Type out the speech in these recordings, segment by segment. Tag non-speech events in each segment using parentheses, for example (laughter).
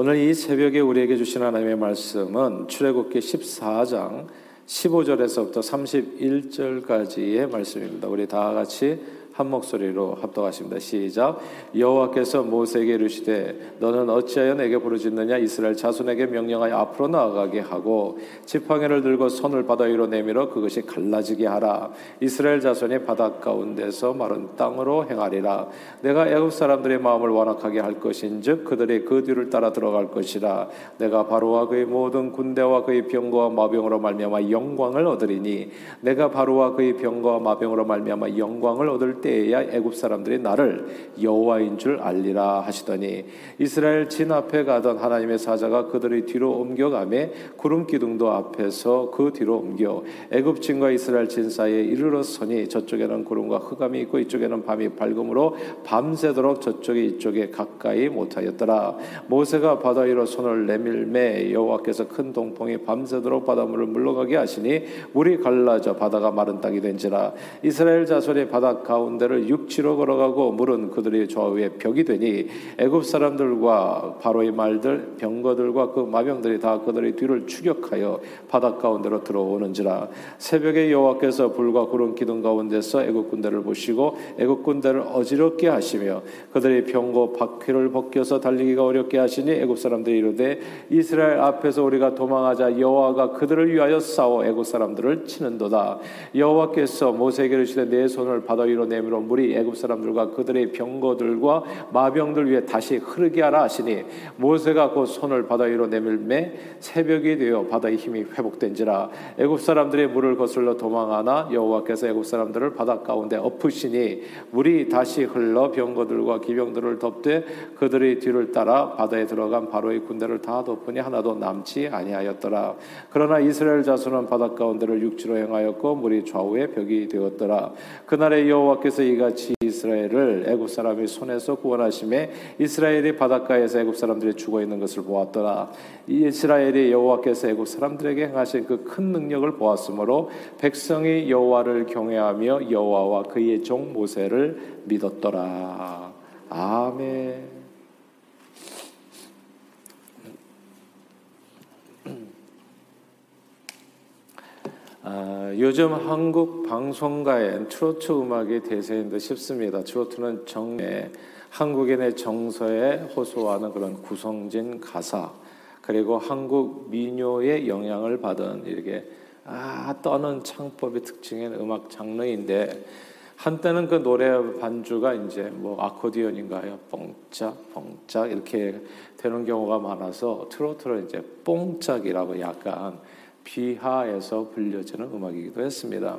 오늘 이 새벽에 우리에게 주신 하나님의 말씀은 출애굽기 14장 15절에서부터 31절까지의 말씀입니다. 우리 다 같이 한 목소리로 합독하십니다. 시작. 여호와께서 모세에게 이르시되 너는 어찌하여 내게 부르짖느냐 이스라엘 자손에게 명령하여 앞으로 나아가게 하고 지팡이를 들고 손을 바다 위로 내밀어 그것이 갈라지게 하라. 이스라엘 자손이 바다 가운데서 마른 땅으로 행하리라. 내가 애굽 사람들의 마음을 완악하게 할 것인즉 그들이 그 뒤를 따라 들어갈 것이라. 내가 바로와 그의 모든 군대와 그의 병거와 마병으로 말미암아 영광을 얻으리니 내가 바로와 그의 병거와 마병으로 말미암아 영광을 얻을 때 때에야 애굽 사람들이 나를 여호와인 줄 알리라 하시더니 이스라엘 진 앞에 가던 하나님의 사자가 그들의 뒤로 옮겨가매 구름 기둥도 앞에서 그 뒤로 옮겨 애굽 진과 이스라엘 진 사이에 이르렀으니 저쪽에는 구름과 흑암이 있고 이쪽에는 밤이 밝음으로 밤새도록 저쪽에 이쪽에 가까이 못하였더라. 모세가 바다 위로 손을 내밀매 여호와께서 큰 동풍이 밤새도록 바닷물을 물러가게 하시니 물이 갈라져 바다가 마른 땅이 된지라. 이스라엘 자손이 바다 가운데 가운데를 육지로 걸어가고 물은 그들의 좌우에 벽이 되니 애굽 사람들과 바로의 말들 병거들과 그 마병들이 다 그들의 뒤를 추격하여 바다 가운데로 들어오는지라. 새벽에 여호와께서 불과 구름 기둥 가운데서 애굽 군대를 보시고 애굽 군대를 어지럽게 하시며 그들의 병거 바퀴를 벗겨서 달리기가 어렵게 하시니 애굽 사람들이 이르되 이스라엘 앞에서 우리가 도망하자 여호와가 그들을 위하여 싸워 애굽 사람들을 치는도다. 여호와께서 모세에게 이르시되 내 손을 바다 위로 내밀 내밀어 물이 애굽 사람들과 그들의 병거들과 마병들 위에 다시 흐르게 하라 하시니 모세가 그 손을 바다 위로 내밀매 새벽이 되어 바다의 힘이 회복된지라. 애굽 사람들이 물을 거슬러 도망하나 여호와께서 애굽 사람들을 바다 가운데 엎으시니 물이 다시 흘러 병거들과 기병들을 덮되 그들의 뒤를 따라 바다에 들어간 바로의 군대를 다 덮으니 하나도 남지 아니하였더라. 그러나 이스라엘 자손은 바다 가운데를 육지로 행하였고 물이 좌우에 벽이 되었더라. 그날에 여호와께서 여호와께서 이같이 이스라엘을 애굽 사람의 손에서 구원하심에 이스라엘이 바닷가에서 애굽 사람들이 죽어 있는 것을 보았더라. 이스라엘이 여호와께서 애굽 사람들에게 행하신 그 큰 능력을 보았으므로 백성이 여호와를 경외하며 여호와와 그의 종 모세를 믿었더라. 아멘. 아, 요즘 한국 방송가엔 트로트 음악이 대세인 듯 싶습니다. 트로트는 정에 한국인의 정서에 호소하는 그런 구성진 가사 그리고 한국 민요의 영향을 받은 이렇게 아 떠는 창법이 특징인 음악 장르인데 한때는 그 노래 반주가 이제 뭐 아코디언인가요? 뽕짝 뽕짝 이렇게 되는 경우가 많아서 트로트를 이제 뽕짝이라고 약간 비하에서 불려지는 음악이기도 했습니다.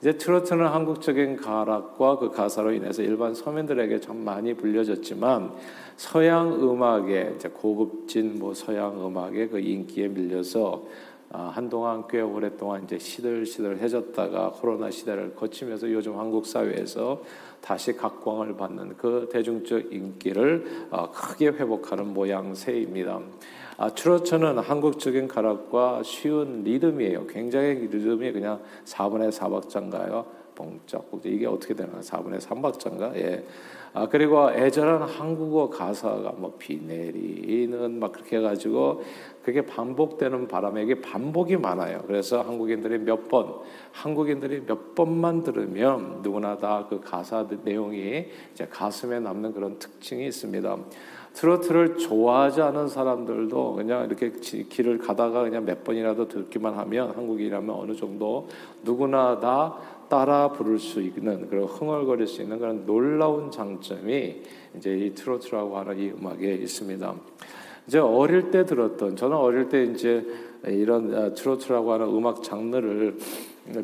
이제 트로트는 한국적인 가락과 그 가사로 인해서 일반 서민들에게 좀 많이 불려졌지만 서양 음악의 이제 고급진 뭐 서양 음악의 그 인기에 밀려서 아, 한동안 꽤 오랫동안 이제 시들시들해졌다가 코로나 시대를 거치면서 요즘 한국 사회에서 다시 각광을 받는 그 대중적 인기를 어, 크게 회복하는 모양새입니다. 아, 트로트는 한국적인 가락과 쉬운 리듬이에요. 굉장히 리듬이 그냥 4분의 4박자인가요? 뻥짝 이게 어떻게 되나 4분의 3박자인가? 예. 아, 그리고 애절한 한국어 가사가 뭐비 내리는 막 그렇게 해가지고 그게 반복되는 바람에 이게 반복이 많아요. 그래서 한국인들이 몇 번, 한국인들이 몇 번만 들으면 누구나 다 그 가사 내용이 이제 가슴에 남는 그런 특징이 있습니다. 트로트를 좋아하지 않은 사람들도 그냥 이렇게 길을 가다가 그냥 몇 번이라도 듣기만 하면 한국이라면 어느 정도 누구나 다 따라 부를 수 있는 그리고 흥얼거릴 수 있는 그런 놀라운 장점이 이제 이 트로트라고 하는 이 음악에 있습니다. 이제 어릴 때 들었던 저는 어릴 때 이제 이런 아, 트로트라고 하는 음악 장르를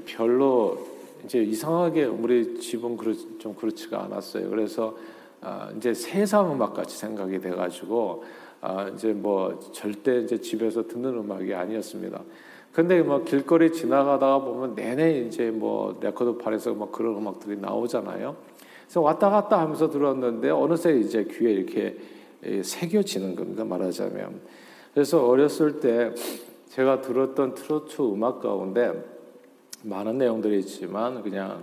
별로 이제 이상하게 우리 집은 좀 그렇지가 않았어요. 그래서 아, 이제 세상 음악 같이 생각이 돼가지고 아, 이제 뭐 절대 이제 집에서 듣는 음악이 아니었습니다. 근데 뭐 길거리 지나가다가 보면 내내 이제 뭐 레코드판에서 막 그런 음악들이 나오잖아요. 그래서 왔다 갔다 하면서 들었는데 어느새 이제 귀에 이렇게 새겨지는 겁니다. 말하자면. 그래서 어렸을 때 제가 들었던 트로트 음악 가운데 많은 내용들이 있지만 그냥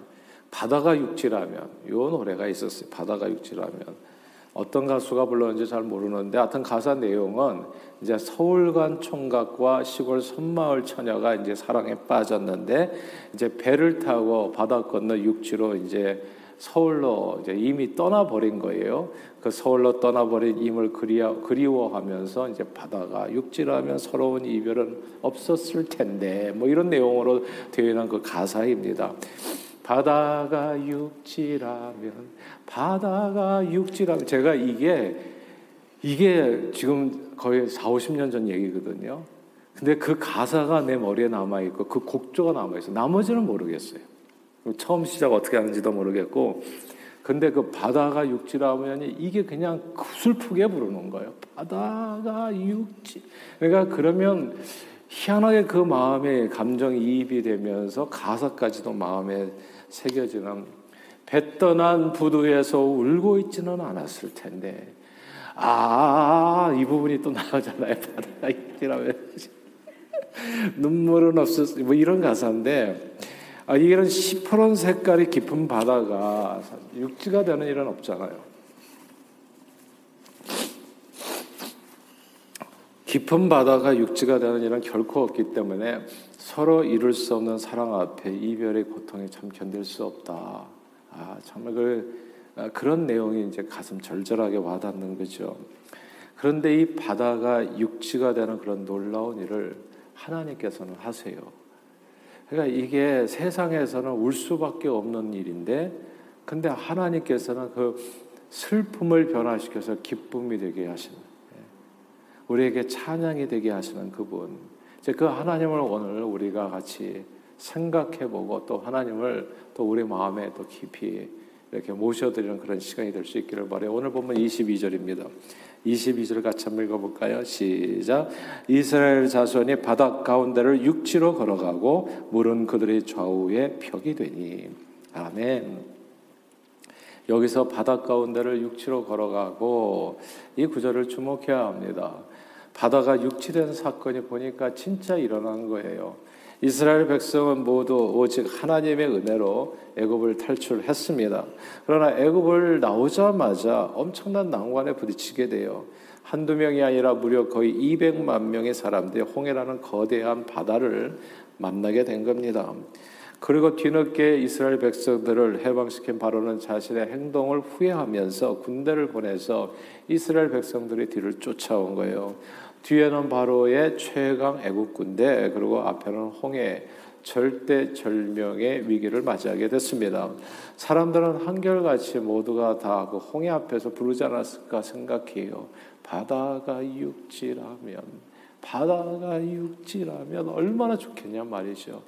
바다가 육지라면 요 노래가 있었어요. 바다가 육지라면 어떤 가수가 불렀는지 잘 모르는데 하여튼 가사 내용은 이제 서울관 총각과 시골 섬마을 처녀가 이제 사랑에 빠졌는데 이제 배를 타고 바다 건너 육지로 이제 서울로 이제 이미 떠나버린 거예요. 그 서울로 떠나버린 임을 그리워 하면서 이제 바다가 육지라면 서러운 이별은 없었을 텐데 뭐 이런 내용으로 되어 있는 그 가사입니다. 바다가 육지라면 바다가 육지라면 제가 이게 이게 지금 거의 4, 50년 전 얘기거든요. 근데 그 가사가 내 머리에 남아 있고 그 곡조가 남아 있어. 나머지는 모르겠어요. 처음 시작 어떻게 하는지도 모르겠고 근데 그 바다가 육지라면 이게 그냥 슬프게 부르는 거예요. 바다가 육지. 그러니까 그러면 희한하게 그 마음에 감정 이입이 되면서 가사까지도 마음에 새겨지는 배 떠난 부두에서 울고 있지는 않았을 텐데 아, 이 부분이 또 나오잖아요. (laughs) 바다가 육지라면 (laughs) 눈물은 없었어. 뭐 이런 가사인데 아, 이런 시퍼런 색깔이 깊은 바다가 육지가 되는 일은 없잖아요. 깊은 바다가 육지가 되는 일은 결코 없기 때문에 서로 이룰 수 없는 사랑 앞에 이별의 고통이 참 견딜 수 없다. 아, 정말 그, 아, 그런 내용이 이제 가슴 절절하게 와닿는 거죠. 그런데 이 바다가 육지가 되는 그런 놀라운 일을 하나님께서는 하세요. 그러니까 이게 세상에서는 울 수밖에 없는 일인데, 근데 하나님께서는 그 슬픔을 변화시켜서 기쁨이 되게 예. 우리에게 찬양이 되게 하시는 그분. 이제 그 하나님을 오늘 우리가 같이 생각해보고 또 하나님을 또 우리 마음에 또 깊이 이렇게 모셔드리는 그런 시간이 될 수 있기를 바래요. 오늘 보면 22절입니다. 22절 같이 한번 읽어볼까요? 시작. 이스라엘 자손이 바닷 가운데를 육지로 걸어가고 물은 그들의 좌우에 벽이 되니. 아멘. 여기서 바닷 가운데를 육지로 걸어가고 이 구절을 주목해야 합니다. 바다가 육지된 사건이 보니까 진짜 일어난 거예요. 이스라엘 백성은 모두 오직 하나님의 은혜로 애굽을 탈출했습니다. 그러나 애굽을 나오자마자 엄청난 난관에 부딪히게 돼요. 한두 명이 아니라 무려 거의 200만 명의 사람들이 홍해라는 거대한 바다를 만나게 된 겁니다. 그리고 뒤늦게 이스라엘 백성들을 해방시킨 바로는 자신의 행동을 후회하면서 군대를 보내서 이스라엘 백성들이 뒤를 쫓아온 거예요. 뒤에는 바로의 최강 애국 군대 그리고 앞에는 홍해 절대 절명의 위기를 맞이하게 됐습니다. 사람들은 한결같이 모두가 다 그 홍해 앞에서 부르지 않았을까 생각해요. 바다가 육지라면 바다가 육지라면 얼마나 좋겠냐 말이죠.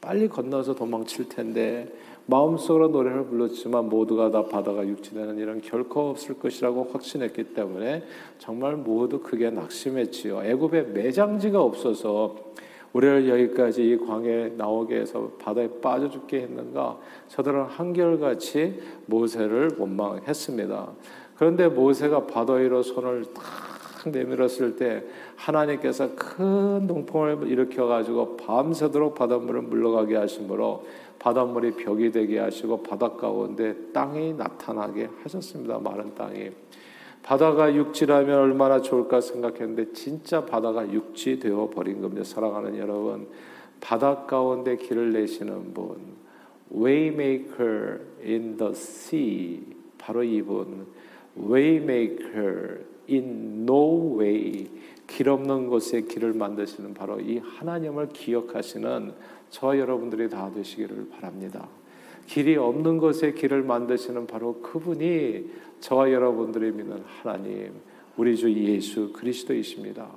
빨리 건너서 도망칠 텐데 마음속으로 노래를 불렀지만 모두가 다 바다가 육지되는 일은 결코 없을 것이라고 확신했기 때문에 정말 모두 크게 낙심했지요. 애굽에 매장지가 없어서 우리를 여기까지 이 광에 나오게 해서 바다에 빠져 죽게 했는가? 저들은 한결같이 모세를 원망했습니다. 그런데 모세가 바다 위로 손을 탁 내밀었을 때 하나님께서 큰 동풍을 일으켜 가지고 밤새도록 바닷물을 물러가게 하심으로 바닷물이 벽이 되게 하시고 바닷 가운데 땅이 나타나게 하셨습니다. 마른 땅이. 바다가 육지라면 얼마나 좋을까 생각했는데 진짜 바다가 육지 되어 버린 겁니다. 사랑하는 여러분, 바다 가운데 길을 내시는 분, Waymaker in the sea, 바로 이분, Waymaker in no way, 길 없는 곳에 길을 만드시는 바로 이 하나님을 기억하시는 저 여러분들이 다 되시기를 바랍니다. 길이 없는 것에 길을 만드시는 바로 그분이 저와 여러분들이 믿는 하나님, 우리 주 예수 그리스도이십니다.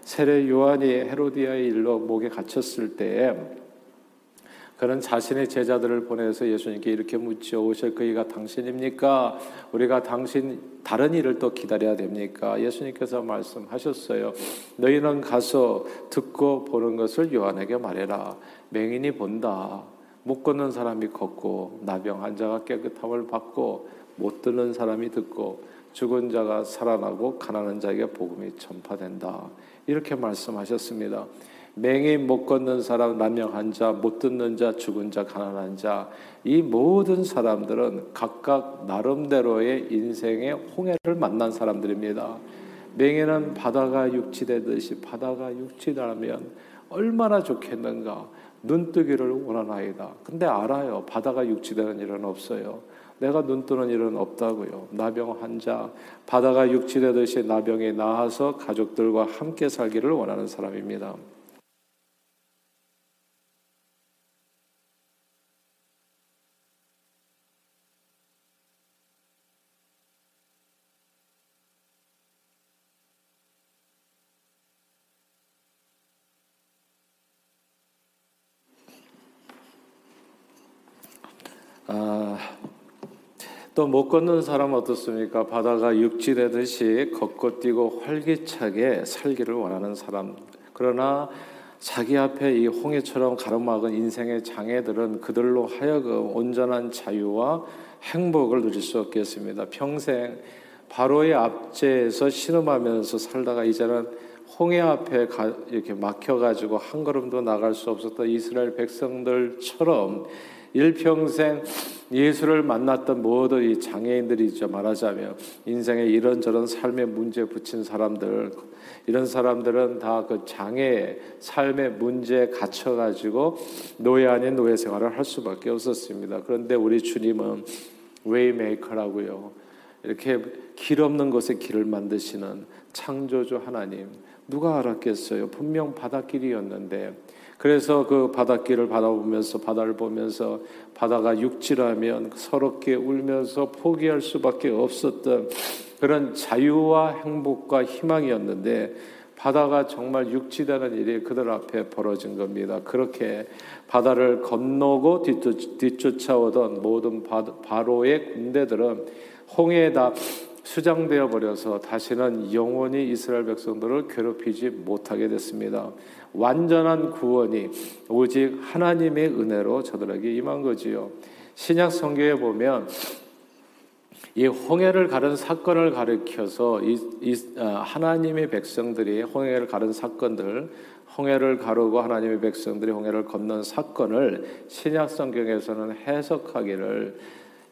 세례 요한이 헤로디아의 일로 목에 갇혔을 때 그는 자신의 제자들을 보내서 예수님께 이렇게 묻죠. 오실 그이가 당신입니까? 우리가 당신 다른 일을 또 기다려야 됩니까? 예수님께서 말씀하셨어요. 너희는 가서 듣고 보는 것을 요한에게 말해라. 맹인이 본다. 못 걷는 사람이 걷고 나병 환자가 깨끗함을 받고 못 듣는 사람이 듣고 죽은 자가 살아나고 가난한 자에게 복음이 전파된다. 이렇게 말씀하셨습니다. 맹인 못 걷는 사람, 난명한 자, 못 듣는 자, 죽은 자, 가난한 자, 이 모든 사람들은 각각 나름대로의 인생의 홍해를 만난 사람들입니다. 맹인은 바다가 육지되듯이 바다가 육지라면 얼마나 좋겠는가. 눈뜨기를 원하나이다. 근데 알아요. 바다가 육지되는 일은 없어요. 내가 눈 뜨는 일은 없다고요. 나병 환자, 바다가 육지되듯이 나병에 나아서 가족들과 함께 살기를 원하는 사람입니다. 또 못 걷는 사람 어떻습니까? 바다가 육지되듯이 걷고 뛰고 활기차게 살기를 원하는 사람. 그러나 자기 앞에 이 홍해처럼 가로막은 인생의 장애들은 그들로 하여금 온전한 자유와 행복을 누릴 수 없겠습니다. 평생 바로의 압제에서 신음하면서 살다가 이제는 홍해 앞에 가, 이렇게 막혀가지고 한 걸음도 나갈 수 없었던 이스라엘 백성들처럼 일평생 예수를 만났던 모든 이 장애인들이죠 말하자면 인생에 이런저런 삶의 문제 부딪힌 사람들 이런 사람들은 다 그 장애 삶의 문제에 갇혀 가지고 노예 아닌 노예 생활을 할 수밖에 없었습니다. 그런데 우리 주님은 way maker라고요. 이렇게 길 없는 곳에 길을 만드시는 창조주 하나님 누가 알았겠어요? 분명 바닷길이었는데 그래서 그 바닷길을 바라보면서 바다를 보면서 바다가 육지라면 서럽게 울면서 포기할 수밖에 없었던 그런 자유와 행복과 희망이었는데 바다가 정말 육지되는 일이 그들 앞에 벌어진 겁니다. 그렇게 바다를 건너고 뒤쫓아오던 모든 바로의 군대들은 홍해에 다 수장되어 버려서 다시는 영원히 이스라엘 백성들을 괴롭히지 못하게 됐습니다. 완전한 구원이 오직 하나님의 은혜로 저들에게 임한 거지요. 신약 성경에 보면 이 홍해를 가른 사건을 가리켜서 이, 이 어, 하나님의 백성들이 홍해를 가른 사건들, 홍해를 가르고 하나님의 백성들이 홍해를 건넌 사건을 신약 성경에서는 해석하기를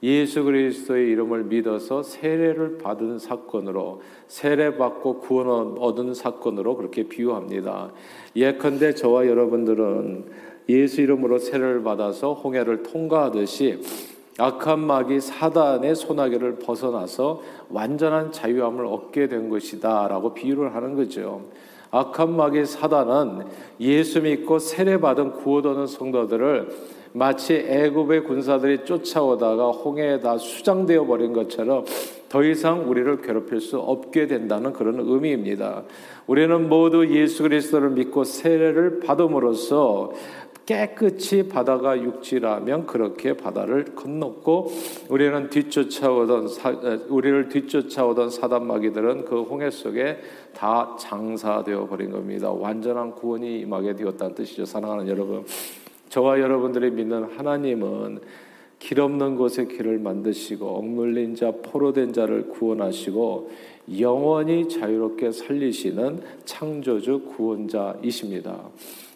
예수 그리스도의 이름을 믿어서 세례를 받은 사건으로 세례 받고 구원 얻은 사건으로 그렇게 비유합니다. 예컨대 저와 여러분들은 예수 이름으로 세례를 받아서 홍해를 통과하듯이 악한 마귀 사단의 소나기를 벗어나서 완전한 자유함을 얻게 된 것이다라고 비유를 하는 거죠. 악한 마귀 사단은 예수 믿고 세례 받은 구원 얻은 성도들을 마치 애굽의 군사들이 쫓아오다가 홍해에 다 수장되어 버린 것처럼 더 이상 우리를 괴롭힐 수 없게 된다는 그런 의미입니다. 우리는 모두 예수 그리스도를 믿고 세례를 받음으로써 깨끗이 바다가 육지라면 그렇게 바다를 건넜고 우리는 뒤쫓아오던 사, 우리를 뒤쫓아오던 사단 마귀들은 그 홍해 속에 다 장사되어 버린 겁니다. 완전한 구원이 임하게 되었다는 뜻이죠. 사랑하는 여러분. 저와 여러분들이 믿는 하나님은 길 없는 곳에 길을 만드시고 억눌린 자, 포로된 자를 구원하시고 영원히 자유롭게 살리시는 창조주 구원자이십니다.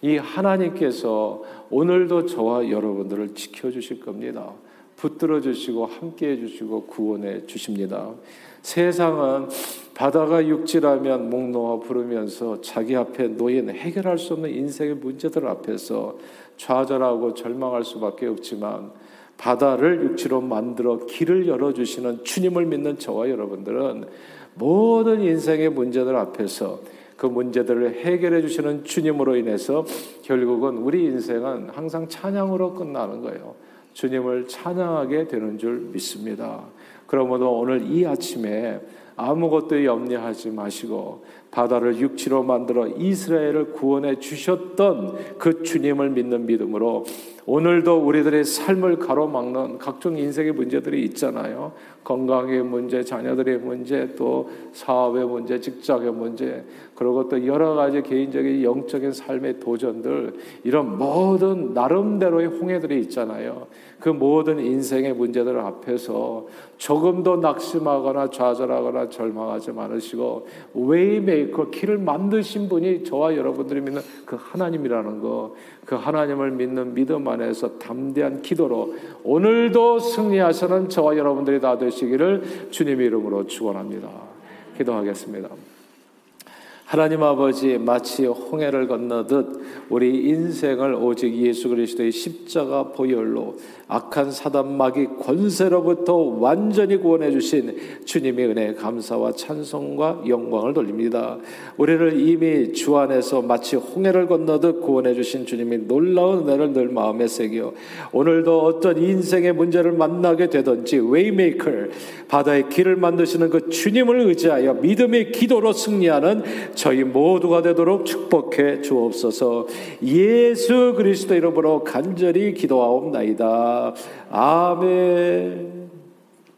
이 하나님께서 오늘도 저와 여러분들을 지켜 주실 겁니다. 붙들어 주시고 함께 해 주시고 구원해 주십니다. 세상은 바다가 육지라면 목 놓아 부르면서 자기 앞에 놓인 해결할 수 없는 인생의 문제들 앞에서 좌절하고 절망할 수밖에 없지만 바다를 육지로 만들어 길을 열어주시는 주님을 믿는 저와 여러분들은 모든 인생의 문제들 앞에서 그 문제들을 해결해 주시는 주님으로 인해서 결국은 우리 인생은 항상 찬양으로 끝나는 거예요. 주님을 찬양하게 되는 줄 믿습니다. 그러므로 오늘 이 아침에 아무것도 염려하지 마시고 바다를 육지로 만들어 이스라엘을 구원해 주셨던 그 주님을 믿는 믿음으로 오늘도 우리들의 삶을 가로막는 각종 인생의 문제들이 있잖아요. 건강의 문제, 자녀들의 문제, 또 사업의 문제, 직장의 문제, 그리고 또 여러 가지 개인적인 영적인 삶의 도전들, 이런 모든 나름대로의 홍해들이 있잖아요. 그 모든 인생의 문제들 앞에서 조금도 낙심하거나 좌절하거나 절망하지 않으시고 way maker 길을 만드신 분이 저와 여러분들이 믿는 그 하나님이라는 거, 그 하나님을 믿는 믿음 안에서 담대한 기도로 오늘도 승리하시는 저와 여러분들이 다 되시기를 주님의 이름으로 축원합니다. 기도하겠습니다. 하나님 아버지 마치 홍해를 건너듯 우리 인생을 오직 예수 그리스도의 십자가 보혈로 악한 사단 마귀 권세로부터 완전히 구원해 주신 주님의 은혜 감사와 찬송과 영광을 돌립니다. 우리를 이미 주 안에서 마치 홍해를 건너듯 구원해 주신 주님의 놀라운 은혜를 늘 마음에 새겨 오늘도 어떤 인생의 문제를 만나게 되든지 way maker 바다의 길을 만드시는 그 주님을 의지하여 믿음의 기도로 승리하는 저희 모두가 되도록 축복해 주옵소서. 예수 그리스도 이름으로 간절히 기도하옵나이다. 아멘.